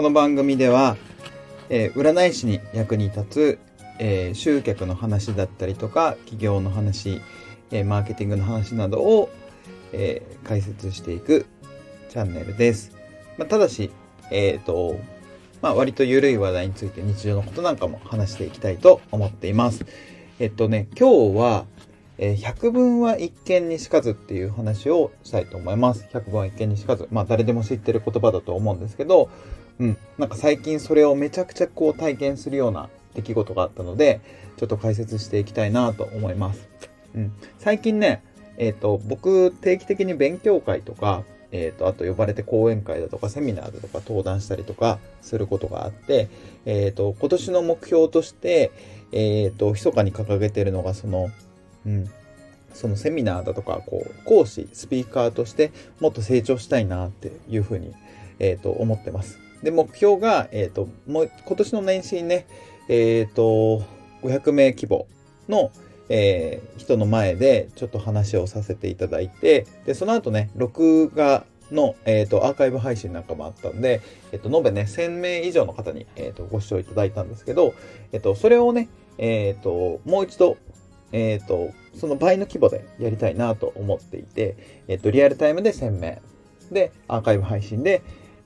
この番組では、えー占い師に役に立つ、えー集客の話だったりとか、企業の話、えーマーケティングの話などを、えー解説していくチャンネルです。まあ、ただし、えっ、と、まあ、割と緩い話題について日常のことなんかも話していきたいと思っています。えっとね、今日は、えー百聞は一見にしかずっていう話をしたいと思います。百聞は一見にしかず。まあ誰でも知ってる言葉だと思うんですけど、うん。なんか最近それをめちゃくちゃこう体験するような出来事があったので、ちょっと解説していきたいなと思います。うん。最近ね、えっ、と、僕定期的に勉強会とか、えっ、と、あと呼ばれて講演会だとかセミナーだとか登壇したりとかすることがあって、えっ、と、今年の目標として、えっ、と、密かに掲げてるのが、その、うん、そのセミナーだとか、こう、講師、スピーカーとしてもっと成長したいなっていうふうに、えっ、と、思ってます。で、目標が、えっ、と、もう、今年の年始にね、えっ、と、500名規模の、えー人の前でちょっと話をさせていただいて、で、その後ね、録画の、えっ、と、アーカイブ配信なんかもあったんで、えっ、と、延べね、1000名以上の方に、えっ、と、ご視聴いただいたんですけど、えっ、と、それをね、えっ、と、もう一度、えっ、と、その倍の規模でやりたいなと思っていて、えっ、と、リアルタイムで1000名、で、アーカイブ配信で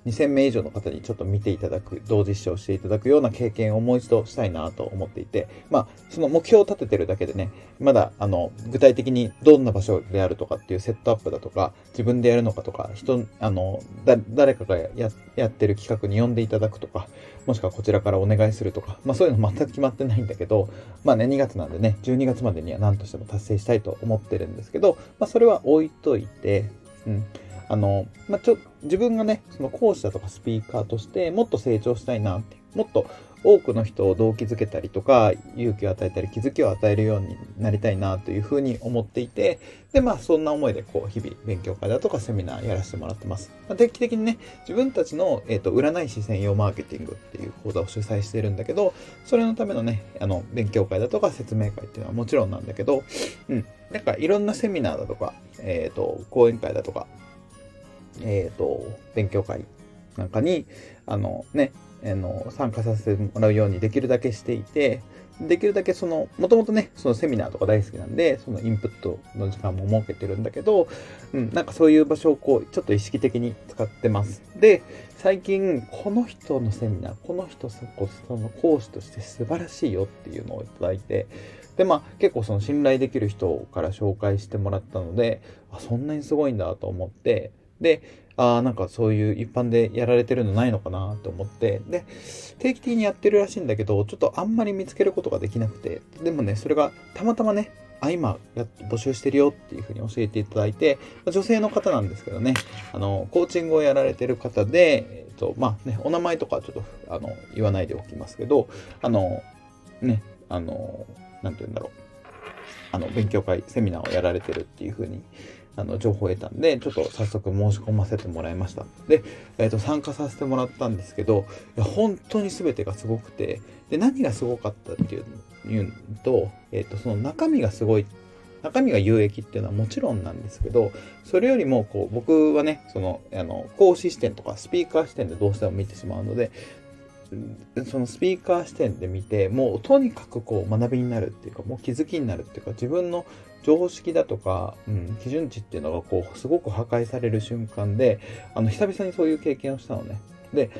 2000名以上の方にちょっと見ていただく、同時視聴していただくような経験をもう一度したいなと思っていて、まあ、その目標を立ててるだけでね、まだ、あの、具体的にどんな場所であるとかっていうセットアップだとか、自分でやるのかとか、人、あの、だ、誰かがや、やってる企画に呼んでいただくとか、もしくはこちらからお願いするとか、まあそういうの全く決まってないんだけど、まあね、2月なんでね、12月までには何としても達成したいと思ってるんですけど、まあそれは置いといて、うん。あの、まあ、ちょ、自分がね、その講師だとかスピーカーとしてもっと成長したいなって、もっと多くの人を動機づけたりとか、勇気を与えたり気づきを与えるようになりたいなというふうに思っていて、で、まあそんな思いでこう、日々勉強会だとかセミナーやらせてもらってます。まあ、定期的にね、自分たちの、えっ、と、占い師専用マーケティングっていう講座を主催してるんだけど、それのためのね、あの、勉強会だとか説明会っていうのはもちろんなんだけど、うん。なんかいろんなセミナーだとか、えっ、と、講演会だとか、えっ、と、勉強会なんかに、あのね、あの、参加させてもらうようにできるだけしていて、できるだけその、もともとね、そのセミナーとか大好きなんで、そのインプットの時間も設けてるんだけど、うん、なんかそういう場所をこう、ちょっと意識的に使ってます。で、最近、この人のセミナー、この人そこ、その講師として素晴らしいよっていうのをいただいて、で、まあ結構その信頼できる人から紹介してもらったので、あ、そんなにすごいんだと思って、で、ああ、なんかそういう一般でやられてるのないのかなと思って、で、定期的にやってるらしいんだけど、ちょっとあんまり見つけることができなくて、でもね、それがたまたまね、あ、今や募集してるよっていうふうに教えていただいて、女性の方なんですけどね、あの、コーチングをやられてる方で、えっと、まあね、お名前とかちょっと、あの、言わないでおきますけど、あの、ね、あの、なんて言うんだろう。あの、勉強会、セミナーをやられてるっていうふうに、あの、情報を得たんで、ちょっと早速申し込ませてもらいました。で、えっ、と、参加させてもらったんですけど、いや、本当に全てがすごくて、で、何がすごかったっていういうと、えっ、と、その中身がすごい、中身が有益っていうのはもちろんなんですけど、それよりも、こう、僕はね、その、あの、講師視点とかスピーカー視点でどうしても見てしまうので、そのスピーカー視点で見て、もうとにかくこう学びになるっていうか、もう気づきになるっていうか、自分の常識だとか、うん、基準値っていうのがこう、すごく破壊される瞬間で、あの、久々にそういう経験をしたのね。で、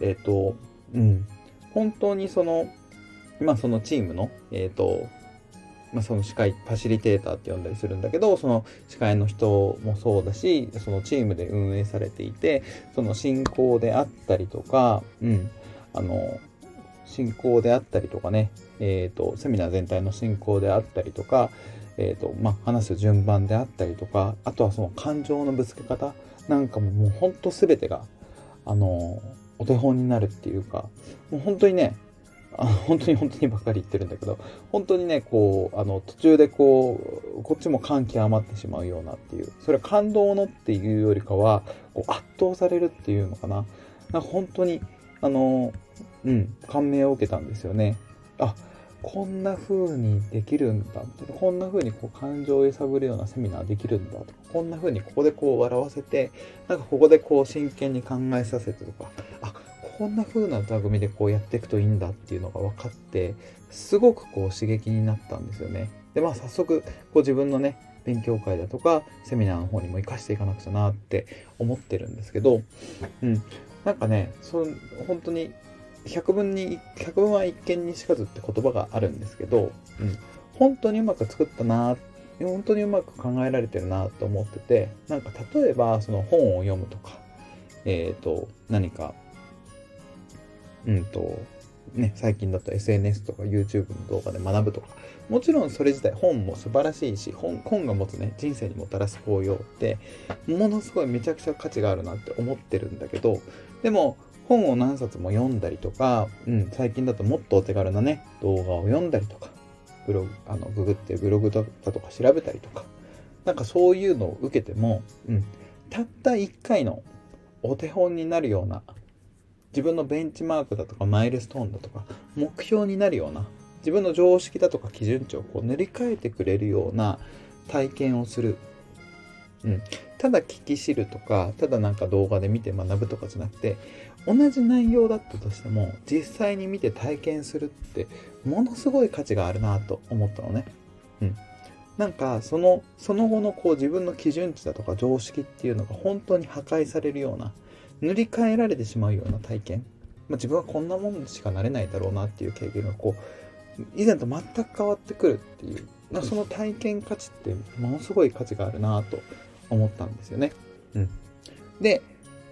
えっ、と、うん、本当にその、今そのチームの、えっ、と、まあ、その司会、ファシリテーターって呼んだりするんだけど、その司会の人もそうだし、そのチームで運営されていて、その進行であったりとか、うん、あの、進行であったりとかね、えっ、と、セミナー全体の進行であったりとか、えっ、と、まあ、話す順番であったりとか、あとはその感情のぶつけ方なんかももうほんと全てが、あの、お手本になるっていうか、もう本当にね、あの本当に本当にばっかり言ってるんだけど、本当にね、こう、あの、途中でこう、こっちも感極まってしまうようなっていう、それは感動のっていうよりかは、こう圧倒されるっていうのかな。なんか本当に、あの、うん、感銘を受けたんですよね。あ、こんな風にできるんだ、こんな風にこう感情を揺さぶるようなセミナーできるんだとか、こんな風にここでこう笑わせて、なんかここでこう真剣に考えさせてとか、あ、こんな風な座組でこうやっていくといいんだっていうのが分かってすごくこう刺激になったんですよね。でまあ早速こう自分のね勉強会だとかセミナーの方にも活かしていかなくちゃなって思ってるんですけど、うん、なんかねそ本当に百分に百分は一見にしかずって言葉があるんですけど、うん、本当にうまく作ったな本当にうまく考えられてるなと思っててなんか例えばその本を読むとかえっ、ー、と何かうんとね、最近だと SNS とか YouTube の動画で学ぶとか、もちろんそれ自体本も素晴らしいし、本本が持つね、人生にもたらす効用って、ものすごいめちゃくちゃ価値があるなって思ってるんだけど、でも、本を何冊も読んだりとか、うん、最近だともっとお手軽なね、動画を読んだりとか、ブログ、あの、ググってブログだとか調べたりとか、なんかそういうのを受けても、うん、たった1回のお手本になるような自分のベンチマークだとかマイルストーンだとか目標になるような自分の常識だとか基準値をこう塗り替えてくれるような体験をする、うん、ただ聞き知るとかただなんか動画で見て学ぶとかじゃなくて同じ内容だったとしても実際に見て体験するってものすごい価値があるなと思ったのね。うん、なんかそのその後のこう自分の基準値だとか常識っていうのが本当に破壊されるような塗り替えられてしまうような体験、まあ、自分はこんなもんしかなれないだろうなっていう経験がこう以前と全く変わってくるっていうその体験価値ってものすごい価値があるなと思ったんですよね。うん、で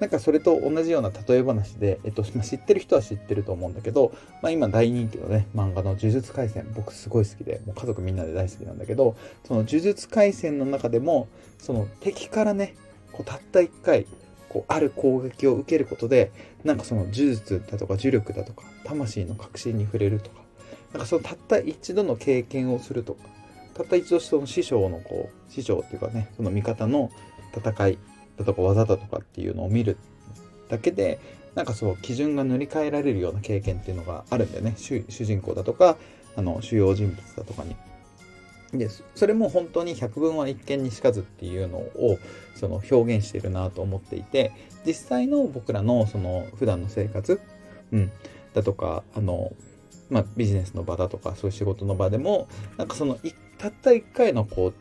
なんかそれと同じような例え話で、えっと、知ってる人は知ってると思うんだけど、まあ、今大人気のね漫画の「呪術廻戦」僕すごい好きでもう家族みんなで大好きなんだけどその呪術廻戦の中でもその敵からねこうたった1回こうある攻撃を受けることでなんかその呪術だとか呪力だとか魂の核心に触れるとかなんかそのたった一度の経験をするとかたった一度その師匠のこう師匠っていうかねその味方の戦いだとか技だとかっていうのを見るだけでなんかそう基準が塗り替えられるような経験っていうのがあるんだよね。主人公だとかあの主要人物だとかに。でそれも本当に百聞は一見にしかずっていうのをその表現してるなと思っていて実際の僕らのその普段の生活、うん、だとかあの、まあ、ビジネスの場だとかそういう仕事の場でもなんかそのたった一回のこ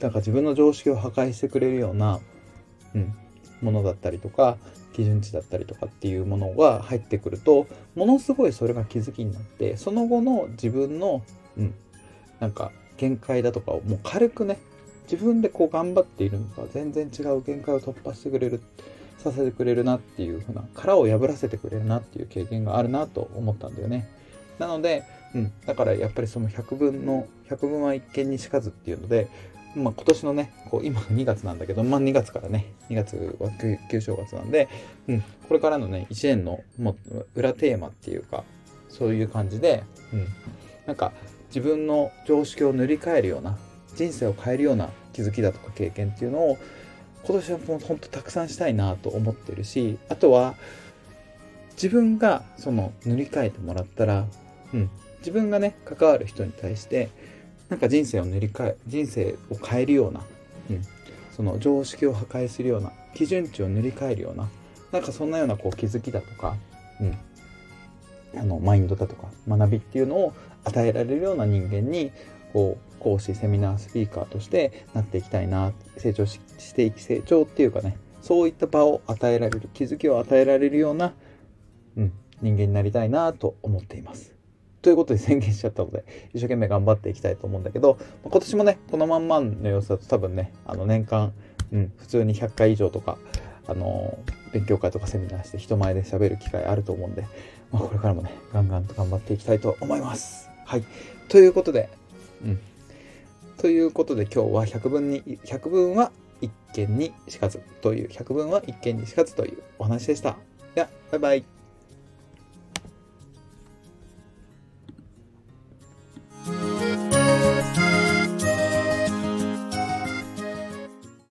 うなんか自分の常識を破壊してくれるような、うん、ものだったりとか基準値だったりとかっていうものが入ってくるとものすごいそれが気づきになってその後の自分の、うん、なんか限界だとかをもう軽くね自分でこう頑張っているのとは全然違う限界を突破してくれるさせてくれるなっていうふうな殻を破らせてくれるなっていう経験があるなと思ったんだよね。なので、うん、だからやっぱりその100分の100分は一見にしかずっていうのでまあ、今年のね、こう今2月なんだけど、まあ、2月からね、2月は旧正月なんで、うん、これからのね、1年のもう裏テーマっていうか、そういう感じで、うん、なんか自分の常識を塗り替えるような人生を変えるような気づきだとか経験っていうのを今年はもうほんとたくさんしたいなと思ってるしあとは自分がその塗り替えてもらったら、うん、自分がね関わる人に対してなんか人生を塗り替え人生を変えるような、うん、その常識を破壊するような基準値を塗り替えるようななんかそんなようなこう気づきだとか、うん、あのマインドだとか学びっていうのを与えられるような人間にこう講師セミナースピーカーとしてなっていきたいな成長していき成長っていうかねそういった場を与えられる気づきを与えられるような、うん、人間になりたいなと思っています。ということで宣言しちゃったので、一生懸命頑張っていきたいと思うんだけど、今年もね、このまんまの様子だと多分ね、あの年間、うん、普通に100回以上とか、あの勉強会とかセミナーして人前で喋る機会あると思うんで、まあ、これからもね、ガンガンと頑張っていきたいと思います。はい。ということで、うん。ということで今日は百分に、百分は一見にしかずという、百分は一見にしかずというお話でした。では、バイバイ。